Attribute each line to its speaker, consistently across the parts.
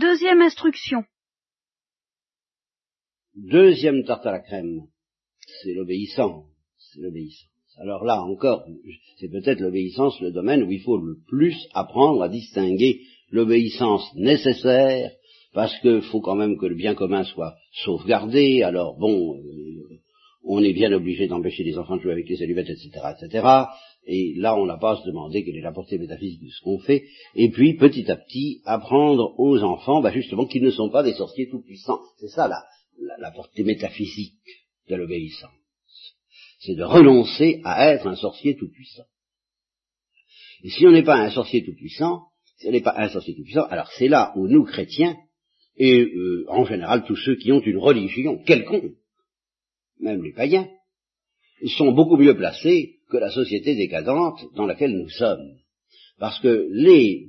Speaker 1: Deuxième instruction.
Speaker 2: Deuxième tarte à la crème, c'est l'obéissance. C'est l'obéissance. Alors là encore, c'est peut-être l'obéissance le domaine où il faut le plus apprendre à distinguer l'obéissance nécessaire, parce qu'il faut quand même que le bien commun soit sauvegardé. Alors bon, euh, on est bien obligé d'empêcher les enfants de jouer avec les allumettes, etc., etc. Et là, on n'a pas à se demander quelle est la portée métaphysique de ce qu'on fait. Et puis, petit à petit, apprendre aux enfants, bah, justement, qu'ils ne sont pas des sorciers tout-puissants. C'est ça la, portée métaphysique de l'obéissance. C'est de renoncer à être un sorcier tout-puissant. Et si on n'est pas un sorcier tout-puissant, si on n'est pas un sorcier tout-puissant, alors c'est là où nous, chrétiens, et euh, en général tous ceux qui ont une religion quelconque, même les païens, sont beaucoup mieux placés que la société décadente dans laquelle nous sommes. Parce que les,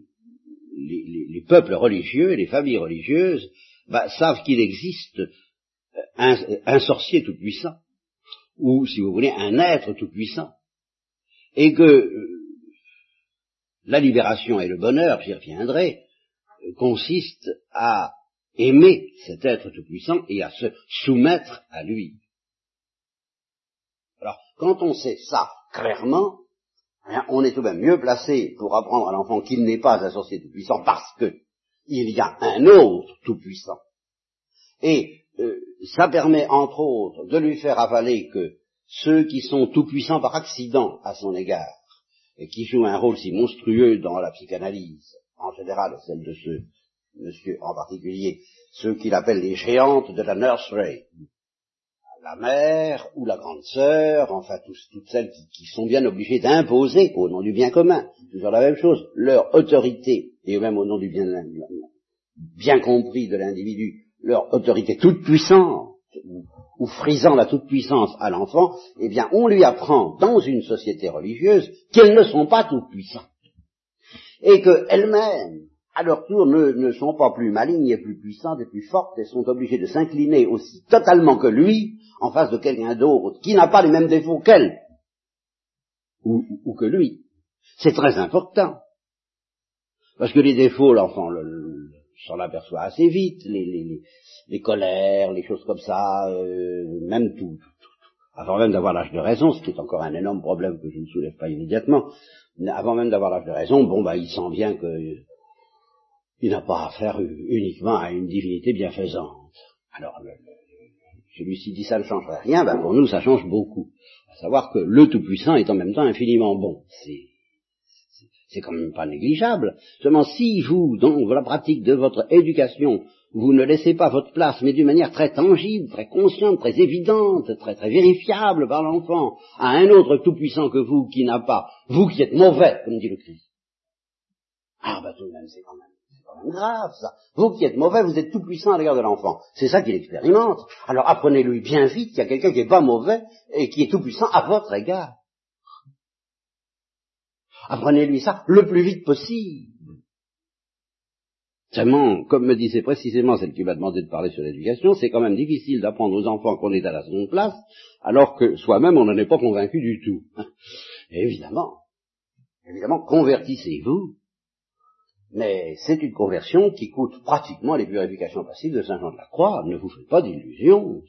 Speaker 2: les, les peuples religieux, les familles religieuses, bah, savent qu'il existe un, un sorcier tout-puissant, ou, si vous voulez, un être tout-puissant, et que euh, la libération et le bonheur, j'y reviendrai, consistent à aimer cet être tout-puissant et à se soumettre à lui. Quand on sait ça clairement, eh on est tout de même mieux placé pour apprendre à l'enfant qu'il n'est pas un sorcier tout-puissant parce que il y a un autre tout-puissant. Et euh, ça permet entre autres de lui faire avaler que ceux qui sont tout-puissants par accident à son égard et qui jouent un rôle si monstrueux dans la psychanalyse, en général celle de ce monsieur en particulier, ceux qu'il appelle les géantes de la nursery, la mère ou la grande sœur, enfin toutes celles qui, sont bien obligées d'imposer au nom du bien commun, toujours la même chose, leur autorité, et même au nom du bien, bien compris de l'individu, leur autorité toute puissante, ou, frisant la toute puissance à l'enfant, eh bien on lui apprend dans une société religieuse qu'elles ne sont pas toutes puissantes, et qu'elles-mêmes à leur tour, ne, ne, sont pas plus malignes et plus puissantes et plus fortes et sont obligées de s'incliner aussi totalement que lui en face de quelqu'un d'autre qui n'a pas les mêmes défauts qu'elle ou, ou, que lui. C'est très important. Parce que les défauts, l'enfant s'en aperçoit assez vite, les, les, les, colères, les choses comme ça, euh, même tout, avant même d'avoir l'âge de raison, ce qui est encore un énorme problème que je ne soulève pas immédiatement, avant même d'avoir l'âge de raison, bon bah il sent bien que il n'a pas affaire uniquement à une divinité bienfaisante. Alors, celui-ci dit ça ne changerait rien, ben pour nous ça change beaucoup. À savoir que le Tout-Puissant est en même temps infiniment bon. C'est, quand même pas négligeable. Seulement si vous, dans la pratique de votre éducation, vous ne laissez pas votre place, mais d'une manière très tangible, très consciente, très évidente, très très vérifiable par l'enfant, à un autre tout-puissant que vous qui n'a pas, vous qui êtes mauvais, comme dit le Christ. Ah ben tout de même c'est quand même grave, ça. Vous qui êtes mauvais, vous êtes tout puissant à l'égard de l'enfant. C'est ça qu'il expérimente. Alors apprenez-lui bien vite qu'il y a quelqu'un qui n'est pas mauvais et qui est tout puissant à votre égard. Apprenez-lui ça le plus vite possible. Seulement, comme me disait précisément celle qui m'a demandé de parler sur l'éducation, c'est quand même difficile d'apprendre aux enfants qu'on est à la seconde place, alors que soi-même on n'en est pas convaincu du tout. évidemment, évidemment, convertissez-vous mais c'est une conversion qui coûte pratiquement les purifications passives de Saint Jean de la Croix. Ne vous faites pas d'illusions.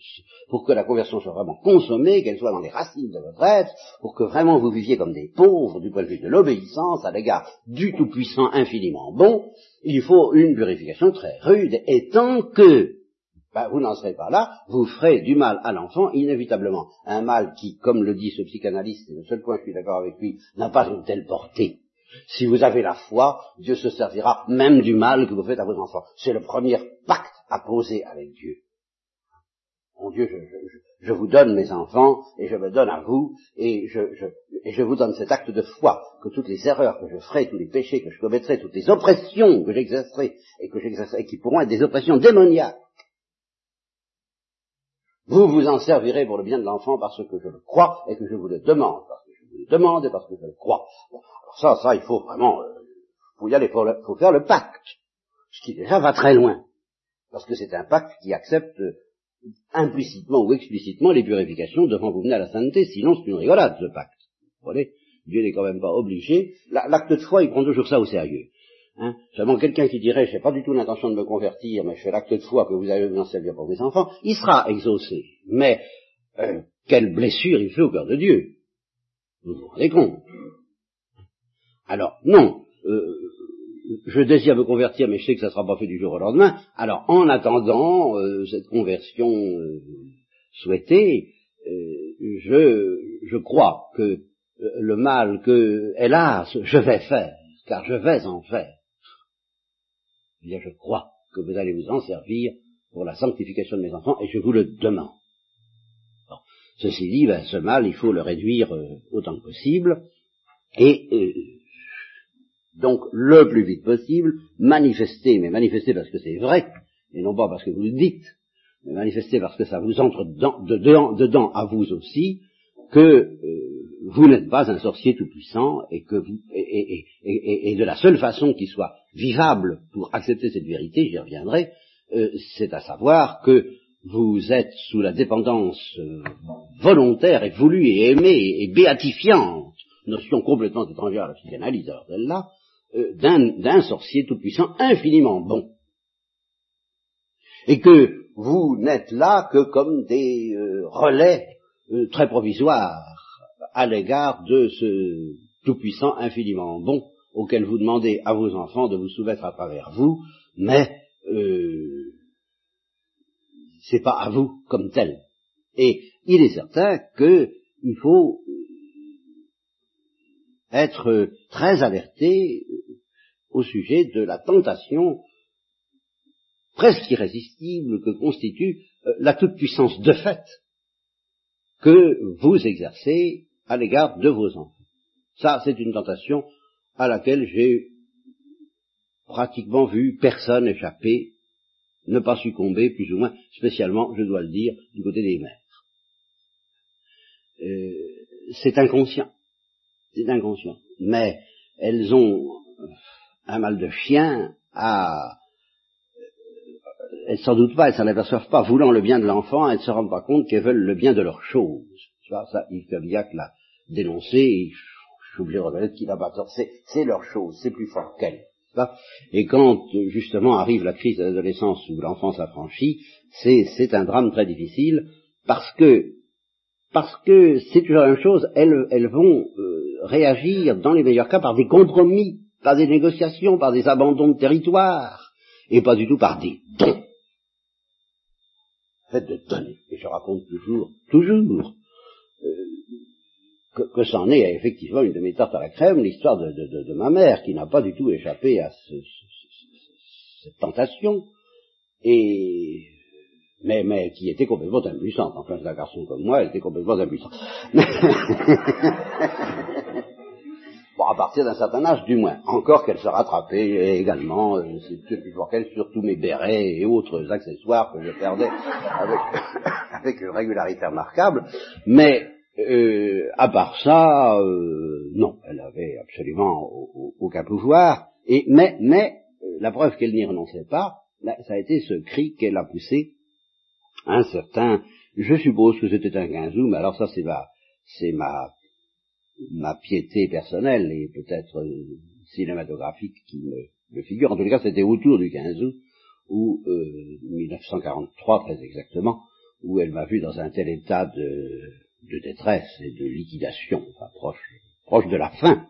Speaker 2: Pour que la conversion soit vraiment consommée, qu'elle soit dans les racines de votre être, pour que vraiment vous viviez comme des pauvres du point de vue de l'obéissance à l'égard du Tout-Puissant infiniment bon, il faut une purification très rude. Et tant que ben, vous n'en serez pas là, vous ferez du mal à l'enfant inévitablement. Un mal qui, comme le dit ce psychanalyste, et le seul point je suis d'accord avec lui, n'a pas une telle portée si vous avez la foi, Dieu se servira même du mal que vous faites à vos enfants. C'est le premier pacte à poser avec Dieu. Mon Dieu, je, vous donne mes enfants, et je me donne à vous, et je, vous donne cet acte de foi, que toutes les erreurs que je ferai, tous les péchés que je commettrai, toutes les oppressions que j'exercerai, et que j'exercerai, qui pourront être des oppressions démoniaques, vous vous en servirez pour le bien de l'enfant parce que je le crois et que je vous le demande, demande et parce que je le crois ça, ça, il faut vraiment, euh, faut y aller, faut, faire le pacte. Ce qui déjà va très loin. Parce que c'est un pacte qui accepte euh, implicitement ou explicitement les purifications devant vous mener à la sainteté, sinon c'est une rigolade ce pacte. Vous voyez Dieu n'est quand même pas obligé. L'acte de foi, il prend toujours ça au sérieux. Hein? Seulement quelqu'un qui dirait, je n'ai pas du tout l'intention de me convertir, mais je fais l'acte de foi que vous avez m'en servir pour mes enfants, il sera exaucé. Mais euh, quelle blessure il fait au cœur de Dieu Vous vous rendez compte Alors, non, euh, je désire me convertir, mais je sais que ça ne sera pas fait du jour au lendemain. Alors, en attendant euh, cette conversion euh, souhaitée, je, je crois que le mal que, hélas, je vais faire, car je vais en faire, eh bien, je crois que vous allez vous en servir pour la sanctification de mes enfants, et je vous le demande. Ceci dit, ben, ce mal, il faut le réduire euh, autant que possible, et euh, donc le plus vite possible, manifester, mais manifester parce que c'est vrai, et non pas parce que vous le dites, mais manifester parce que ça vous entre dedans, dedans, à vous aussi, que euh, vous n'êtes pas un sorcier tout-puissant et que vous, et, et, et, de la seule façon qui soit vivable pour accepter cette vérité, j'y reviendrai, euh, c'est à savoir que vous êtes sous la dépendance euh, volontaire et voulue et aimée et béatifiante, notion complètement étrangère à la psychanalyse, alors celle-là, euh, d'un sorcier tout-puissant infiniment bon. Et que vous n'êtes là que comme des relais très provisoires à l'égard de ce Tout-Puissant infiniment bon auquel vous demandez à vos enfants de vous soumettre à travers vous, mais euh, c'est pas à vous comme tel. Et il est certain qu'il faut être très alerté au sujet de la tentation presque irrésistible que constitue euh, la toute-puissance de fait que vous exercez à l'égard de vos enfants. Ça, c'est une tentation à laquelle j'ai pratiquement vu personne échapper, ne pas succomber, plus ou moins, spécialement, je dois le dire, du côté des mères. Euh, c'est inconscient, c'est inconscient, mais elles ont un mal de chien à elles s'en doutent pas, elles s'en aperçoivent pas, voulant le bien de l'enfant, elles ne se rendent pas compte qu'elles veulent le bien de leur chose. Tu vois, ça, Yves Cabillac l'a dénoncé, et je suis de reconnaître qu'il n'a pas tort, c'est leur chose, c'est plus fort Et quand justement arrive la crise de l'adolescence où l'enfant s'affranchit, c'est un drame très difficile parce que parce que c'est toujours la même chose, elles, elles vont euh, réagir dans les meilleurs cas par des compromis, par des négociations, par des abandons de territoire, et pas du tout par des dons. Fait de donner. Et je raconte toujours, toujours, euh, que, que c'en est effectivement une de mes tartes à la crème, l'histoire de, de, de, ma mère, qui n'a pas du tout échappé à ce, cette tentation, et mais, mais qui était complètement impuissante. Enfin, c'est un garçon comme moi, elle était complètement impuissante. Bon, à partir d'un certain âge, du moins. Encore qu'elle se rattrapait également, euh, c'est plus fort qu'elle, sur tous mes bérets et autres accessoires que je perdais avec, avec une régularité remarquable. Mais, euh, à part ça, euh, non, elle avait absolument aucun pouvoir. Et, mais, mais, la preuve qu'elle n'y renonçait pas, ça a été ce cri qu'elle a poussé un certain, je suppose que c'était un quinzou, mais alors ça c'est ma, c'est ma ma piété personnelle et peut-être euh, cinématographique qui me, le figure. En tout cas, c'était autour du 15 août, ou euh, 1943 très exactement, où elle m'a vu dans un tel état de, de détresse et de liquidation, proche, de la fin,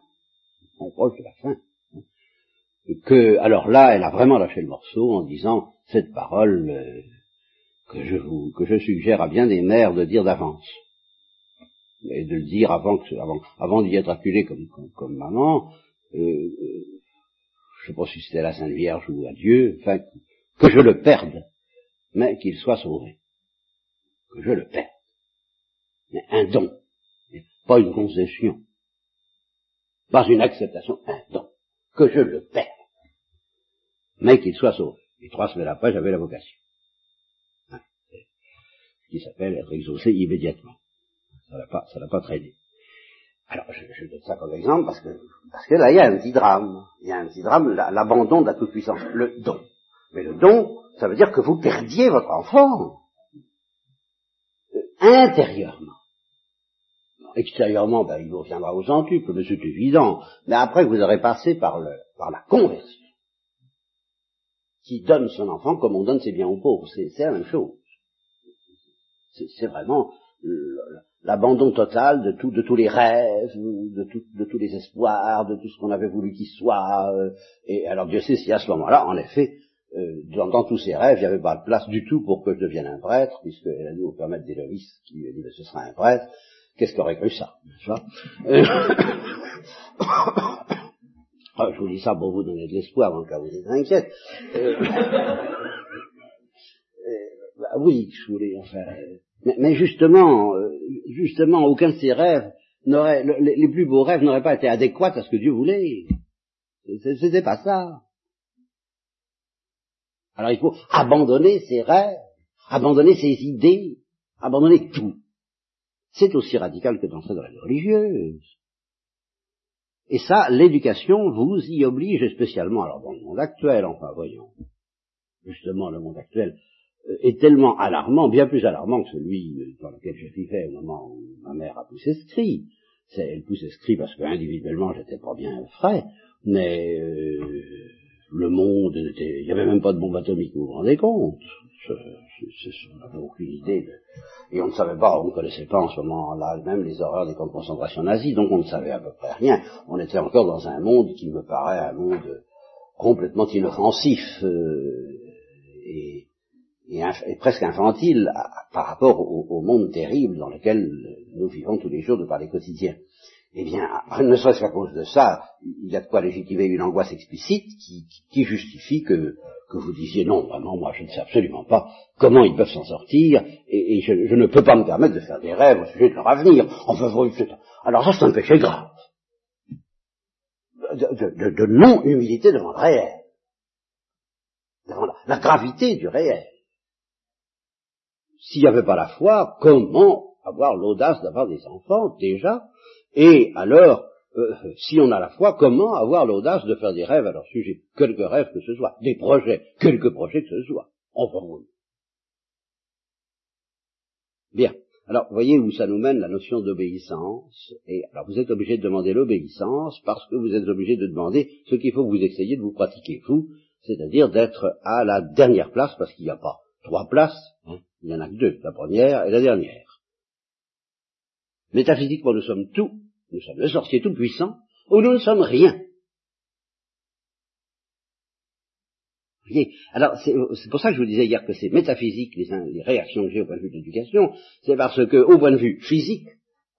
Speaker 2: proche de la fin, hein, que alors là, elle a vraiment lâché le morceau en disant cette parole euh, que je vous que je suggère à bien des mères de dire d'avance et de le dire avant que avant, avant d'y être acculé comme, comme, maman, euh, euh, je sais pas si c'était la Sainte Vierge ou à Dieu, enfin que je le perde, mais qu'il soit sauvé. Que je le perde. Mais un don, pas une concession, pas une acceptation, un don. Que je le perde, mais qu'il soit sauvé. Et trois semaines après, j'avais la vocation. Hein, ce qui s'appelle être exaucé immédiatement. Ça n'a pas, ça n'a pas traîné. Alors, je, je, donne ça comme exemple parce que, parce que là, il y a un petit drame. Il y a un petit drame, l'abandon de la toute-puissance, le don. Mais le don, ça veut dire que vous perdiez votre enfant. Euh, intérieurement. Extérieurement, ben, il vous reviendra au centuple, mais c'est évident. Mais après vous aurez passé par le, par la conversion, qui donne son enfant comme on donne ses biens aux pauvres. C'est la même chose. C'est vraiment l'abandon total de, tout, de tous les rêves, de, de, tous les espoirs, de tout ce qu'on avait voulu qu'il soit. Euh, et alors Dieu sait si à ce moment-là, en effet, euh, dans, tous ces rêves, il n'y avait pas de place du tout pour que je devienne un prêtre, puisqu'elle a dit au père d'Héloïse, qui lui a dit, ce sera un prêtre, qu'est-ce qu'aurait cru ça euh, ah, Je vous dis ça pour vous donner de l'espoir, en cas où vous êtes inquiète. Bah oui, je voulais, enfin... Mais, justement, euh, justement, aucun de ces rêves n'aurait, les, plus beaux rêves n'auraient pas été adéquats à ce que Dieu voulait. C'était pas ça. Alors il faut abandonner ses rêves, abandonner ses idées, abandonner tout. C'est aussi radical que dans cette rêve religieuse. Et ça, l'éducation vous y oblige spécialement, alors dans le monde actuel, enfin voyons, justement le monde actuel euh, est tellement alarmant, bien plus alarmant que celui dans lequel je vivais au moment où ma mère a poussé ce cri. Elle poussait ce cri parce qu'individuellement j'étais pas bien frais, mais euh, le monde était, il n'y avait même pas de bombe atomique, vous vous rendez compte? On n'avait aucune idée de, et on ne savait pas, on ne connaissait pas en ce moment-là même les horreurs des camps de concentration nazis, donc on ne savait à peu près rien. On était encore dans un monde qui me paraît un monde complètement inoffensif euh, et et, presque infantile par rapport au, monde terrible dans lequel nous vivons tous les jours de par les quotidiens. Eh bien, ne serait-ce qu'à cause de ça, il y a de quoi légitimer une angoisse explicite qui, justifie que, vous disiez non, vraiment, moi je ne sais absolument pas comment ils peuvent s'en sortir, et, je, ne peux pas me permettre de faire des rêves au sujet de leur avenir. Enfin, alors ça c'est un péché grave. De, non-humilité devant le réel. Devant la gravité du réel s'il n'y avait pas la foi, comment avoir l'audace d'avoir des enfants déjà? Et alors, euh, si on a la foi, comment avoir l'audace de faire des rêves à leur sujet Quelques rêves que ce soit, des projets, quelques projets que ce soit. Enfin oui. Bien. Alors, voyez où ça nous mène la notion d'obéissance. Et alors, vous êtes obligé de demander l'obéissance parce que vous êtes obligé de demander ce qu'il faut que vous essayiez de vous pratiquer, vous, c'est-à-dire d'être à la dernière place parce qu'il n'y a pas trois places, hein. il n'y en a que deux, la première et la dernière. Métaphysiquement, nous sommes tout, nous sommes le sorcier tout puissant, ou nous ne sommes rien. Alors, c'est pour ça que je vous disais hier que c'est métaphysique, les, les, réactions que j'ai au point de vue de l'éducation, c'est parce que, au point de vue physique,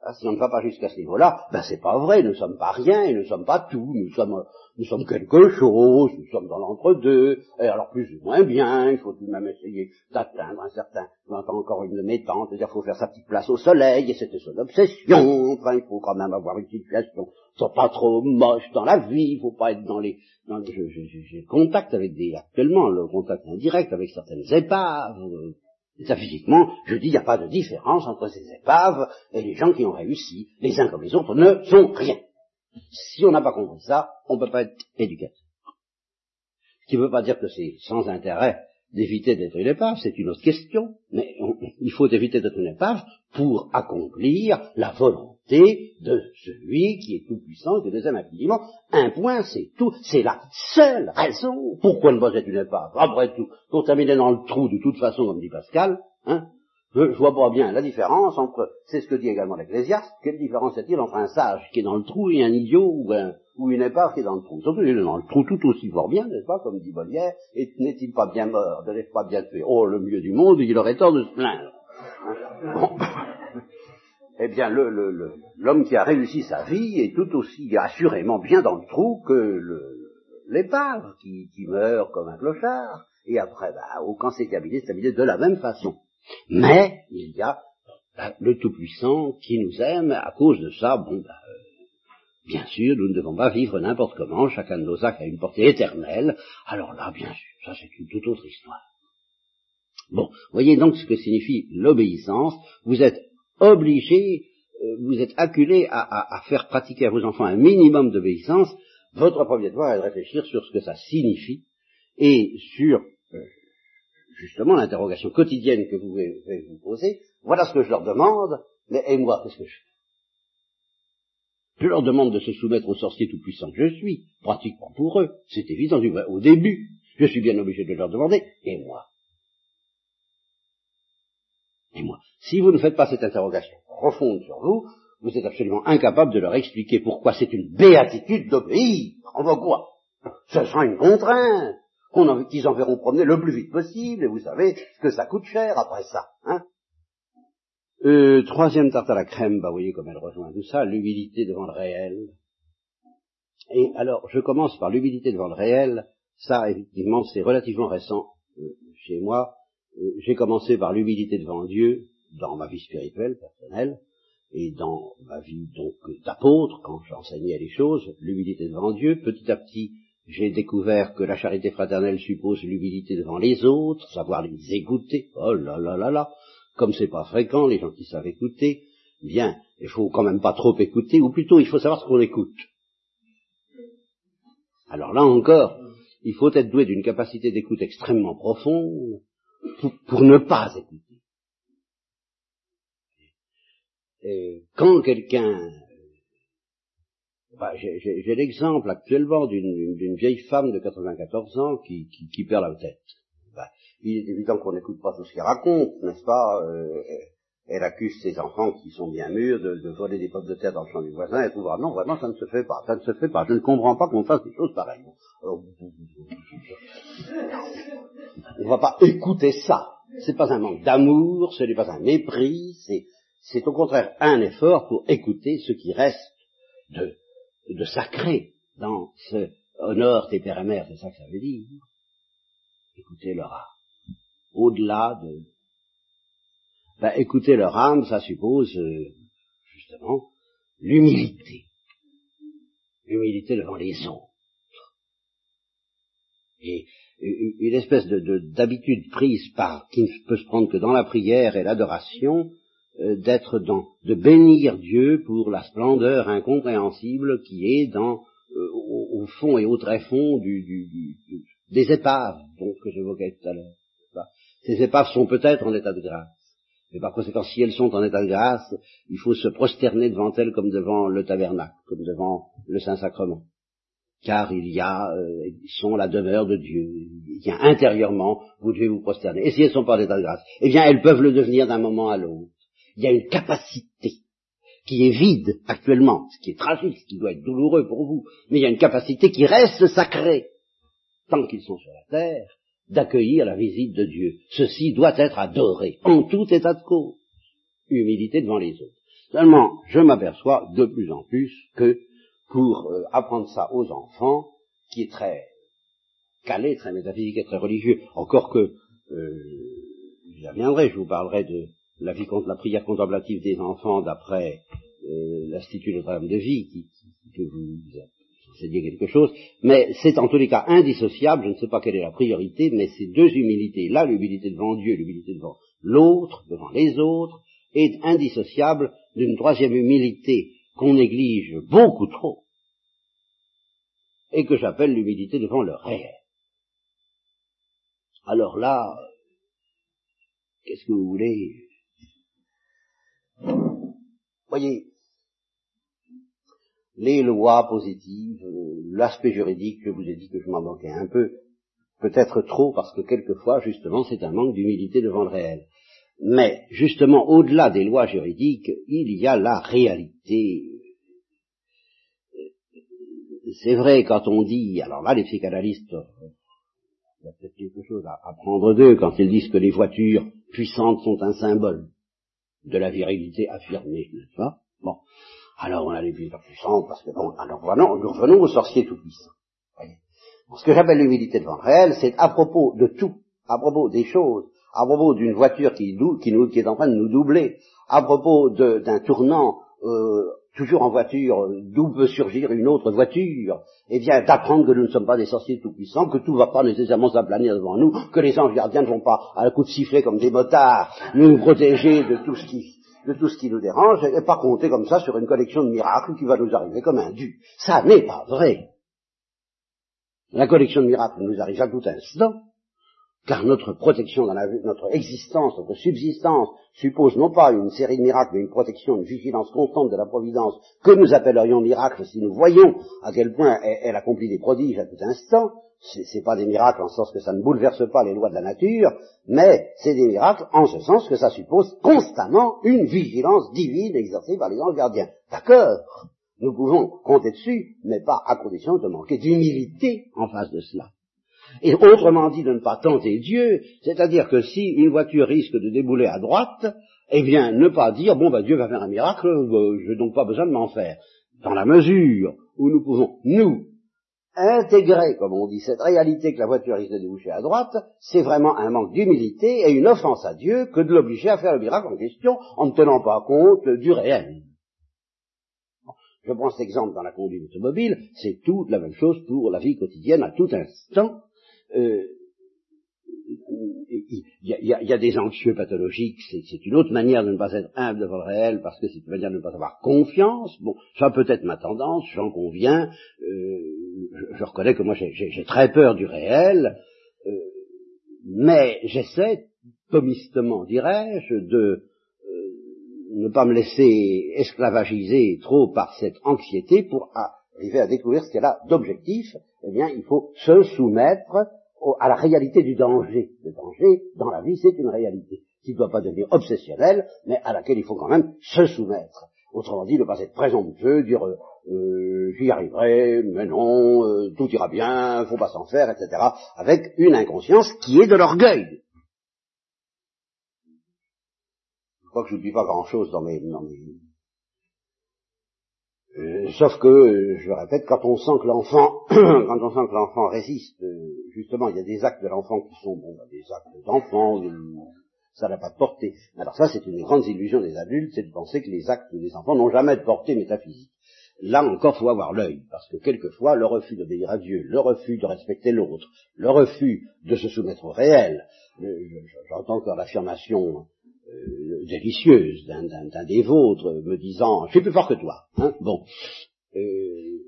Speaker 2: ah, si on ne va pas jusqu'à ce niveau-là, ben c'est pas vrai, nous ne sommes pas rien nous ne sommes pas tout, nous sommes, nous sommes quelque chose, nous sommes dans l'entre-deux, et alors plus ou moins bien, il faut tout de même essayer d'atteindre un certain, j'entends encore une de mes tantes, dire qu'il faut faire sa petite place au soleil, et c'était son obsession, enfin il faut quand même avoir une situation, soit pas trop moche dans la vie, il faut pas être dans les, j'ai le contact avec des, actuellement, le contact indirect avec certaines épaves, Métaphysiquement, je dis, il n'y a pas de différence entre ces épaves et les gens qui ont réussi. Les uns comme les autres ne sont rien. Si on n'a pas compris ça, on ne peut pas être éducateur. Ce qui ne veut pas dire que c'est sans intérêt d'éviter d'être une épave, c'est une autre question, mais il faut éviter d'être une épave pour accomplir la volonté de celui qui est tout puissant, qui nous aime infiniment. Un point, c'est tout, c'est la seule raison pourquoi ne pas être une épave. Après tout, contaminé dans le trou de toute façon, comme dit Pascal, hein, je, je, vois pas bien la différence entre, c'est ce que dit également l'Ecclésiaste, quelle différence y a-t-il entre un sage qui est dans le trou et un idiot ou, un, ou une épave qui est dans le trou Surtout il est dans le trou tout aussi fort bien, n'est-ce pas, comme dit Molière, et n'est-il pas bien mort, ne l'est pas bien tué? Oh, le mieux du monde, il aurait tort de se plaindre. Bon. eh bien, l'homme le, le, qui a réussi sa vie est tout aussi assurément bien dans le trou que l'épave qui, qui meurt comme un clochard, et après, bah, aucun s'est stabilisé, stabilisé de la même façon. Mais il y a le Tout-Puissant qui nous aime, à cause de ça, bon, ben, bien sûr, nous ne devons pas vivre n'importe comment, chacun de nos actes a une portée éternelle, alors là, bien sûr, ça c'est une toute autre histoire. Bon, voyez donc ce que signifie l'obéissance, vous êtes obligé, euh, vous êtes acculé à, faire pratiquer à vos enfants un minimum d'obéissance, votre premier devoir est de réfléchir sur ce que ça signifie, et sur euh, justement l'interrogation quotidienne que vous pouvez vous poser, voilà ce que je leur demande, mais et moi, qu'est-ce que je fais? Je leur demande de se soumettre au sorcier tout-puissant que je suis, pratiquement pour eux, c'est évident, au début, Je suis bien obligé de leur demander, et moi? Et moi Si vous ne faites pas cette interrogation profonde sur vous, vous êtes absolument incapable de leur expliquer pourquoi c'est une béatitude d'obéir. On voit quoi? Ce sera une contrainte qu'ils enverront promener le plus vite possible, et vous savez que ça coûte cher après ça. Hein? Euh, troisième tarte à la crème, bah vous voyez comme elle rejoint tout ça, l'humilité devant le réel. Et alors, je commence par l'humilité devant le réel. Ça, effectivement, c'est relativement récent euh, chez moi. Euh, j'ai commencé par l'humilité devant Dieu, dans ma vie spirituelle, personnelle, et dans ma vie donc d'apôtre, quand j'enseignais les choses, l'humilité devant Dieu. Petit à petit, j'ai découvert que la charité fraternelle suppose l'humilité devant les autres, savoir les écouter. Oh là là là là comme c'est pas fréquent, les gens qui savent écouter, bien, il faut quand même pas trop écouter, ou plutôt il faut savoir ce qu'on écoute. Alors là encore, il faut être doué d'une capacité d'écoute extrêmement profonde pour, ne pas écouter. Et quand quelqu'un... Bah, j'ai l'exemple actuellement d'une vieille femme de 94 ans qui, qui perd la tête il est évident qu'on n'écoute pas tout ce qu'il raconte, n'est-ce pas euh, Elle accuse ses enfants qui sont bien mûrs de, voler des pommes de terre dans le champ du voisin et tout. Non, vraiment, ça ne se fait pas. Ça ne se fait pas. Je ne comprends pas qu'on fasse des choses pareilles. on ne va pas écouter ça. C'est pas un manque d'amour, ce n'est pas un mépris, c'est, c'est au contraire un effort pour écouter ce qui reste de, de sacré dans ce honore tes pères et mères, c'est ça que ça veut dire. Écoutez leur art au-delà de... Ben, écouter leur âme, ça suppose euh, justement l'humilité. L'humilité devant les autres. Et une espèce de, d'habitude prise par, qui ne peut se prendre que dans la prière et l'adoration, euh, d'être dans, de bénir Dieu pour la splendeur incompréhensible qui est dans, euh, au, fond et au très fond du, du, des épaves, donc, que j'évoquais tout à l'heure. Ces épaves sont peut-être en état de grâce. Mais par conséquent, si elles sont en état de grâce, il faut se prosterner devant elles comme devant le tabernacle, comme devant le Saint-Sacrement. Car il y a, euh, sont la demeure de Dieu. Il y a intérieurement, vous devez vous prosterner. Et si elles sont pas en état de grâce, eh bien, elles peuvent le devenir d'un moment à l'autre. Il y a une capacité qui est vide actuellement, ce qui est tragique, ce qui doit être douloureux pour vous, mais il y a une capacité qui reste sacrée tant qu'ils sont sur la terre, d'accueillir la visite de Dieu. Ceci doit être adoré en tout état de cause. Humilité devant les autres. Seulement, je m'aperçois de plus en plus que pour euh, apprendre ça aux enfants, qui est très calé, très métaphysique et très religieux, encore que euh, j'y reviendrai, je vous parlerai de la, vie, la prière contemplative des enfants d'après euh, l'Institut de Drame de Vie, qui, que vous c'est dire quelque chose, mais c'est en tous les cas indissociable, je ne sais pas quelle est la priorité, mais ces deux humilités, là l'humilité devant Dieu, l'humilité devant l'autre, devant les autres, est indissociable d'une troisième humilité qu'on néglige beaucoup trop, et que j'appelle l'humilité devant le réel. Alors là, qu'est-ce que vous voulez? Voyez, les lois positives, l'aspect juridique, je vous ai dit que je m'en manquais un peu, peut-être trop, parce que quelquefois, justement, c'est un manque d'humilité devant le réel. Mais, justement, au-delà des lois juridiques, il y a la réalité. C'est vrai quand on dit, alors là, les psychanalystes, il y a peut-être quelque chose à apprendre d'eux quand ils disent que les voitures puissantes sont un symbole de la virilité affirmée, n'est-ce pas? Bon. Alors on a les puissants puissantes, parce que bon, alors revenons, nous revenons aux sorciers tout-puissants. Ce que j'appelle l'humilité devant le réel, c'est à propos de tout, à propos des choses, à propos d'une voiture qui, qui, nous, qui est en train de nous doubler, à propos d'un tournant, euh, toujours en voiture, d'où peut surgir une autre voiture, eh bien d'apprendre que nous ne sommes pas des sorciers tout-puissants, que tout ne va pas nécessairement s'aplanir devant nous, que les anges gardiens ne vont pas, à coup de sifflet comme des motards, nous protéger de tout ce qui de tout ce qui nous dérange et pas compter comme ça sur une collection de miracles qui va nous arriver comme un dû. Ça n'est pas vrai. La collection de miracles nous arrive à tout instant, car notre protection dans la, notre existence, notre subsistance suppose non pas une série de miracles, mais une protection, une vigilance constante de la providence que nous appellerions miracle si nous voyons à quel point elle, accomplit des prodiges à tout instant. C'est pas des miracles en ce sens que ça ne bouleverse pas les lois de la nature, mais c'est des miracles en ce sens que ça suppose constamment une vigilance divine exercée par les anges gardiens. D'accord Nous pouvons compter dessus, mais pas à condition de manquer d'humilité en face de cela. Et autrement dit, de ne pas tenter Dieu, c'est-à-dire que si une voiture risque de débouler à droite, eh bien, ne pas dire, bon, ben, Dieu va faire un miracle, euh, je n'ai donc pas besoin de m'en faire. Dans la mesure où nous pouvons, nous, intégrer, comme on dit, cette réalité que la voiture risque de déboucher à droite, c'est vraiment un manque d'humilité et une offense à Dieu que de l'obliger à faire le miracle en question en ne tenant pas compte du réel. Je prends cet exemple dans la conduite automobile, c'est tout la même chose pour la vie quotidienne à tout instant. Euh, il y, a, des anxieux pathologiques, c'est une autre manière de ne pas être humble devant le réel, parce que c'est une manière de ne pas avoir confiance. Bon, ça peut être ma tendance, j'en conviens. Euh, je, reconnais que moi j'ai très peur du réel, euh, mais j'essaie, thomistement dirais-je, de euh, ne pas me laisser esclavagiser trop par cette anxiété pour arriver à découvrir ce qu'elle a d'objectif. Eh bien, il faut se soumettre à la réalité du danger. Le danger, dans la vie, c'est une réalité qui ne doit pas devenir obsessionnelle, mais à laquelle il faut quand même se soumettre. Autrement dit, ne pas être présomptueux, dire euh, euh j'y arriverai, mais non, euh, tout ira bien, faut pas s'en faire, etc. Avec une inconscience qui est de l'orgueil. Je crois que je dis pas grand-chose dans mes, dans mes, euh, sauf que, euh, je le répète, quand on sent que l'enfant, quand on sent que l'enfant résiste, euh, justement, il y a des actes de l'enfant qui sont bon, bah, des actes d'enfant, ça n'a pas de portée. Alors ça, c'est une des grandes illusions des adultes, c'est de penser que les actes des enfants n'ont jamais de portée métaphysique. Là encore, faut avoir l'œil, parce que quelquefois, le refus d'obéir à Dieu, le refus de respecter l'autre, le refus de se soumettre au réel, j'entends encore l'affirmation délicieuse d'un des vôtres me disant je suis plus fort que toi. Hein bon. Euh,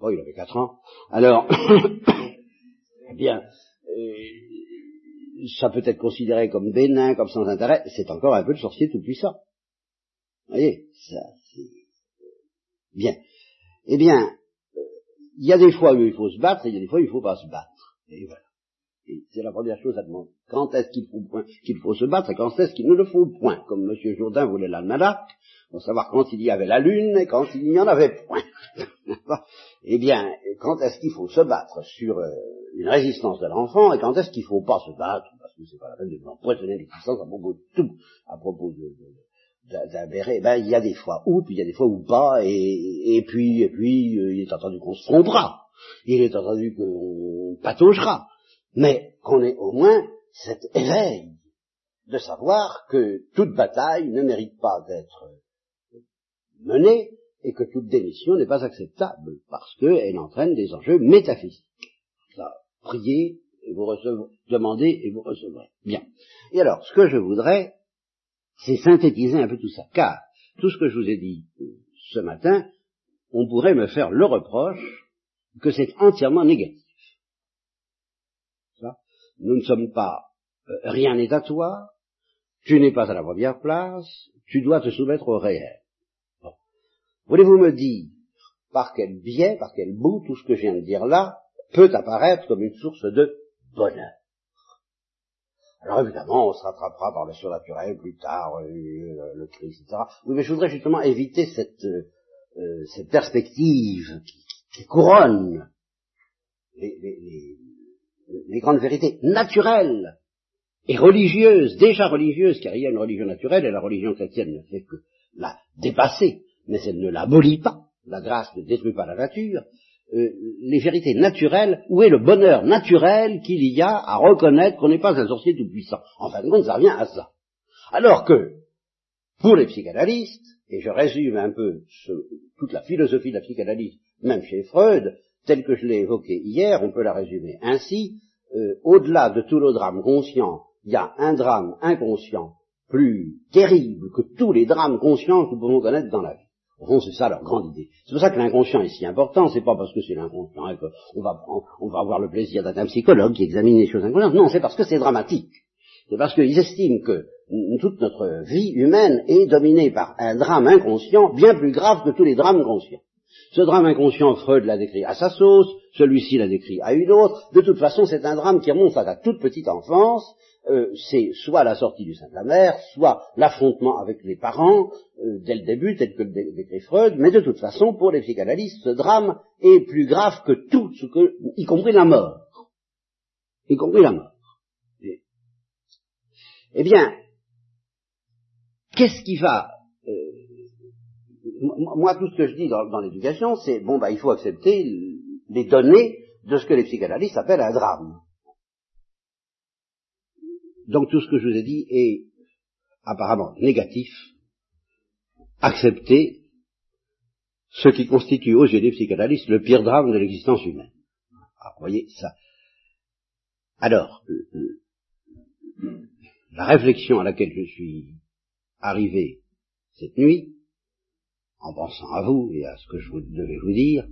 Speaker 2: bon, il avait quatre ans. Alors, eh bien, euh, ça peut être considéré comme bénin, comme sans intérêt. C'est encore un peu le sorcier tout puissant. Vous voyez, ça, c'est bien. Eh bien, il y a des fois où il faut se battre, et il y a des fois où il ne faut pas se battre. Et voilà c'est la première chose à demander. Quand est-ce qu'il faut, qu'il faut se battre et quand est-ce qu'il ne le faut point? Comme M. Jourdain voulait l'almanach, pour savoir quand il y avait la lune et quand il n'y en avait point. eh bien, quand est-ce qu'il faut se battre sur euh, une résistance de l'enfant et quand est-ce qu'il ne faut pas se battre? Parce que c'est pas la peine de empoisonner l'existence à propos de tout, à propos de, d'un béret, ben il y a des fois où, puis il y a des fois où pas, et, et puis, et puis, euh, il est entendu qu'on se trompera, il est entendu qu'on pataugera, mais qu'on ait au moins cet éveil de savoir que toute bataille ne mérite pas d'être menée et que toute démission n'est pas acceptable parce qu'elle entraîne des enjeux métaphysiques. Priez et vous recevrez, demandez et vous recevrez. Bien. Et alors, ce que je voudrais, c'est synthétiser un peu tout ça, car tout ce que je vous ai dit ce matin, on pourrait me faire le reproche que c'est entièrement négatif. Nous ne sommes pas, euh, rien n'est à toi, tu n'es pas à la première place, tu dois te soumettre au réel. Voulez-vous me dire par quel biais, par quel bout, tout ce que je viens de dire là peut apparaître comme une source de bonheur? Alors évidemment, on se rattrapera par le surnaturel plus tard, euh, le Christ, etc. Oui, mais je voudrais justement éviter cette, euh, cette perspective qui, couronne les, les grandes vérités naturelles et religieuses, déjà religieuses, car il y a une religion naturelle et la religion chrétienne ne fait que la dépasser, mais elle ne l'abolit pas. La grâce ne détruit pas la nature. Euh, les vérités naturelles, où est le bonheur naturel qu'il y a à reconnaître qu'on n'est pas un sorcier tout-puissant? En fin de compte, ça revient à ça. Alors que, pour les psychanalystes, et je résume un peu toute la philosophie de la psychanalyse, même chez Freud, telle que je l'ai évoquée hier, on peut la résumer ainsi, euh, au-delà de tous nos drames conscients, il y a un drame inconscient plus terrible que tous les drames conscients que nous pouvons connaître dans la vie. Au fond, c'est ça leur grande idée. C'est pour ça que l'inconscient est si important, c'est pas parce que c'est l'inconscient hein, qu'on on va avoir le plaisir d'être un psychologue qui examine les choses inconscientes. Non, c'est parce que c'est dramatique. C'est parce qu'ils estiment que toute notre vie humaine est dominée par un drame inconscient bien plus grave que tous les drames conscients. Ce drame inconscient, Freud l'a décrit à sa sauce, celui-ci l'a décrit à une autre. De toute façon, c'est un drame qui remonte à la toute petite enfance. Euh, c'est soit la sortie du sein de la mère, soit l'affrontement avec les parents euh, dès le début, tel que le décrit Freud. Mais de toute façon, pour les psychanalystes, ce drame est plus grave que tout y compris la mort, y compris la mort. Eh bien, qu'est-ce qui va moi, tout ce que je dis dans, l'éducation, c'est bon, bah, il faut accepter les données de ce que les psychanalystes appellent un drame. Donc tout ce que je vous ai dit est apparemment négatif. Accepter ce qui constitue aux yeux des psychanalystes le pire drame de l'existence humaine. Ah, vous voyez ça. Alors, la réflexion à laquelle je suis arrivé cette nuit, en pensant à vous et à ce que je devais vous dire,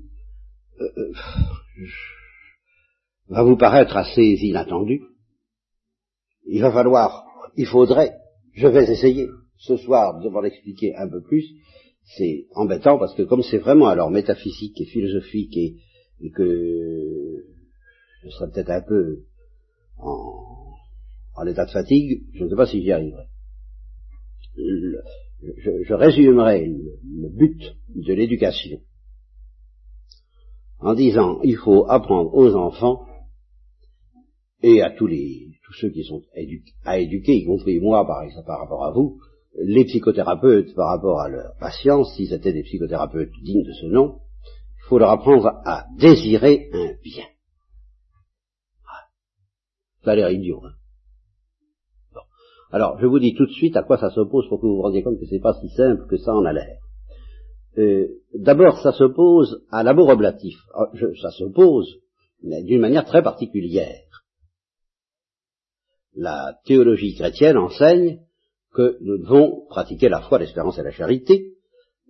Speaker 2: euh, euh, va vous paraître assez inattendu. Il va falloir, il faudrait, je vais essayer ce soir de devoir l'expliquer un peu plus. C'est embêtant parce que comme c'est vraiment alors métaphysique et philosophique et, que je serais peut-être un peu en état de fatigue, je ne sais pas si j'y arriverai je, je résumerai le, but de l'éducation en disant il faut apprendre aux enfants et à tous les tous ceux qui sont à éduquer, y compris moi par, rapport à vous, les psychothérapeutes par rapport à leur patience, si c'était des psychothérapeutes dignes de ce nom, il faut leur apprendre à désirer un bien. Ça a l'air idiot, hein alors, je vous dis tout de suite à quoi ça s'oppose pour que vous vous rendiez compte que c'est pas si simple que ça en a l'air. Euh, d'abord, ça s'oppose à l'amour oblatif. Ah, ça s'oppose, mais d'une manière très particulière. La théologie chrétienne enseigne que nous devons pratiquer la foi, l'espérance et la charité,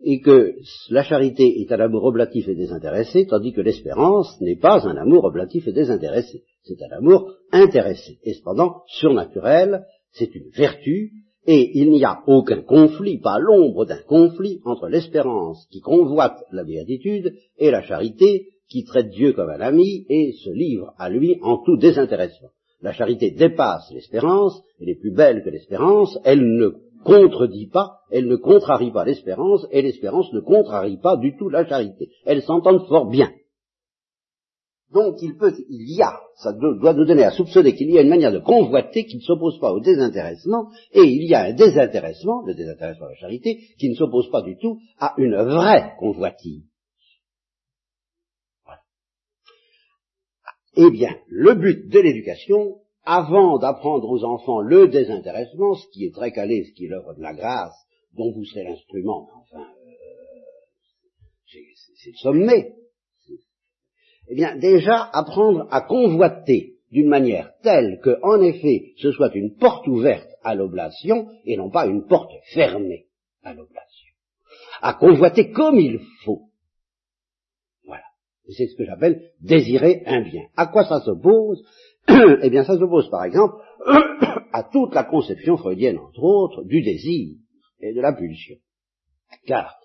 Speaker 2: et que la charité est un amour oblatif et désintéressé, tandis que l'espérance n'est pas un amour oblatif et désintéressé, c'est un amour intéressé, et cependant surnaturel, c'est une vertu, et il n'y a aucun conflit, pas l'ombre d'un conflit entre l'espérance qui convoite la béatitude et la charité qui traite Dieu comme un ami et se livre à lui en tout désintéressement. La charité dépasse l'espérance, elle est plus belle que l'espérance, elle ne contredit pas, elle ne contrarie pas l'espérance, et l'espérance ne contrarie pas du tout la charité. Elles s'entendent fort bien. Donc il peut, il y a, ça doit nous donner à soupçonner qu'il y a une manière de convoiter qui ne s'oppose pas au désintéressement, et il y a un désintéressement, le désintéressement de la charité, qui ne s'oppose pas du tout à une vraie convoitise. Eh bien, le but de l'éducation, avant d'apprendre aux enfants le désintéressement, ce qui est très calé, ce qui est l'œuvre de la grâce, dont vous serez l'instrument, enfin, euh, c'est le sommet, eh bien, déjà apprendre à convoiter d'une manière telle que, en effet, ce soit une porte ouverte à l'oblation et non pas une porte fermée à l'oblation. À convoiter comme il faut. Voilà. C'est ce que j'appelle désirer un bien. À quoi ça s'oppose Eh bien, ça s'oppose, par exemple, à toute la conception freudienne, entre autres, du désir et de la pulsion. Car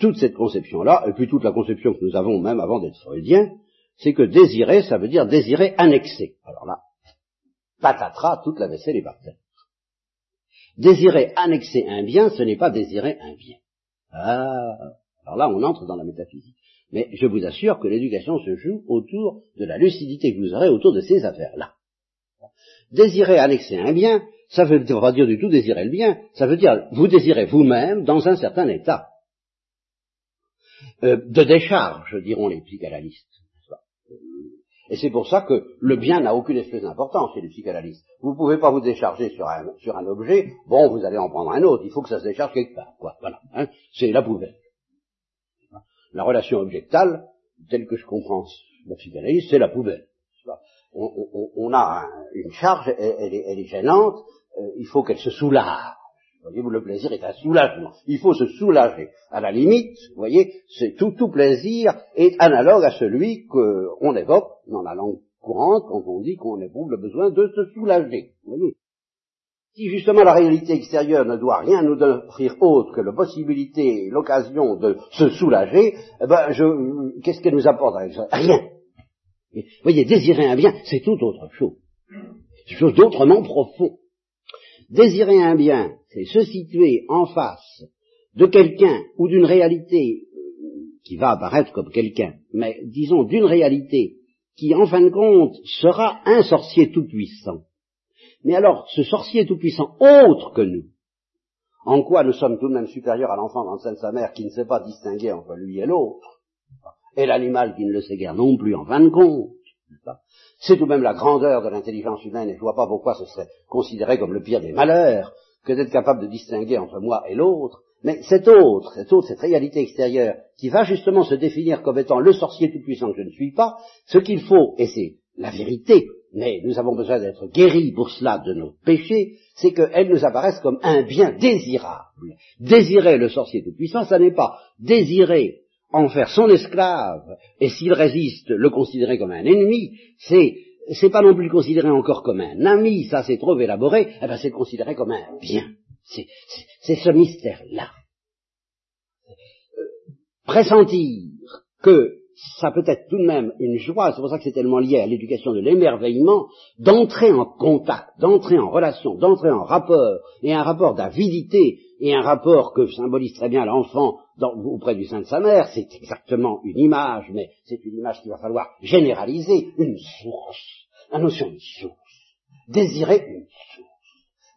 Speaker 2: toute cette conception-là, et puis toute la conception que nous avons même avant d'être freudiens, c'est que désirer, ça veut dire désirer annexer. Alors là, patatras, toute la vaisselle est par terre. Désirer annexer un bien, ce n'est pas désirer un bien. Ah, alors là, on entre dans la métaphysique. Mais je vous assure que l'éducation se joue autour de la lucidité que vous aurez autour de ces affaires-là. Désirer annexer un bien, ça veut pas dire du tout désirer le bien, ça veut dire vous désirez vous-même dans un certain état euh, de décharge, diront les psychanalystes. Et c'est pour ça que le bien n'a aucune espèce d'importance chez les psychanalystes. Vous ne pouvez pas vous décharger sur un, objet, bon, vous allez en prendre un autre, il faut que ça se décharge quelque part, quoi. Voilà. Hein. c'est la poubelle. La relation objectale, telle que je comprends la psychanalyse, c'est la poubelle. On, a une charge, elle, est, gênante, euh, il faut qu'elle se soulage. Voyez-vous, le plaisir est un soulagement. Il faut se soulager. À la limite, vous voyez, c'est tout, tout plaisir est analogue à celui qu'on évoque dans la langue courante quand on dit qu'on éprouve le besoin de se soulager. Vous voyez? si justement la réalité extérieure ne doit rien nous offrir autre que la possibilité, l'occasion de se soulager, eh ben, qu'est-ce qu'elle nous apporte avec ça? Rien. vous voyez, désirer un bien, c'est tout autre chose. C'est chose d'autrement profond. Désirer un bien, c'est se situer en face de quelqu'un ou d'une réalité qui va apparaître comme quelqu'un, mais disons d'une réalité qui en fin de compte sera un sorcier tout-puissant. Mais alors, ce sorcier tout-puissant autre que nous, en quoi nous sommes tout de même supérieurs à l'enfant dans le sein de sa mère qui ne sait pas distinguer entre lui et l'autre, et l'animal qui ne le sait guère non plus en fin de compte, c'est tout de même la grandeur de l'intelligence humaine, et je ne vois pas pourquoi ce serait considéré comme le pire des malheurs que d'être capable de distinguer entre moi et l'autre, mais cet autre, cet autre, cette réalité extérieure, qui va justement se définir comme étant le sorcier tout-puissant que je ne suis pas, ce qu'il faut, et c'est la vérité, mais nous avons besoin d'être guéris pour cela de nos péchés, c'est qu'elle nous apparaisse comme un bien désirable. Désirer le sorcier tout-puissant, ça n'est pas désirer en faire son esclave, et s'il résiste, le considérer comme un ennemi, c'est c'est pas non plus considéré encore comme un ami, ça c'est trop élaboré, eh ben c'est considéré comme un bien. C'est ce mystère-là. pressentir que ça peut être tout de même une joie, c'est pour ça que c'est tellement lié à l'éducation de l'émerveillement, d'entrer en contact, d'entrer en relation, d'entrer en rapport, et un rapport d'avidité, et un rapport que symbolise très bien l'enfant auprès du sein de sa mère, c'est exactement une image, mais c'est une image qu'il va falloir généraliser, une source, la notion de source, désirer une source.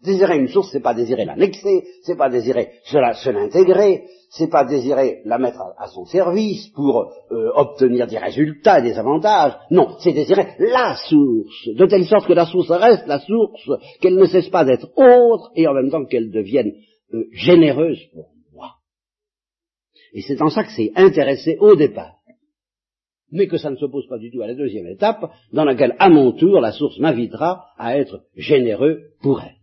Speaker 2: Désirer une source, c'est pas désirer l'annexer, c'est pas désirer se l'intégrer, c'est pas désirer la mettre à, son service pour euh, obtenir des résultats et des avantages. Non, c'est désirer la source, de telle sorte que la source reste la source, qu'elle ne cesse pas d'être autre et en même temps qu'elle devienne euh, généreuse pour moi. Et c'est en ça que c'est intéressé au départ. Mais que ça ne s'oppose pas du tout à la deuxième étape, dans laquelle, à mon tour, la source m'invitera à être généreux pour elle.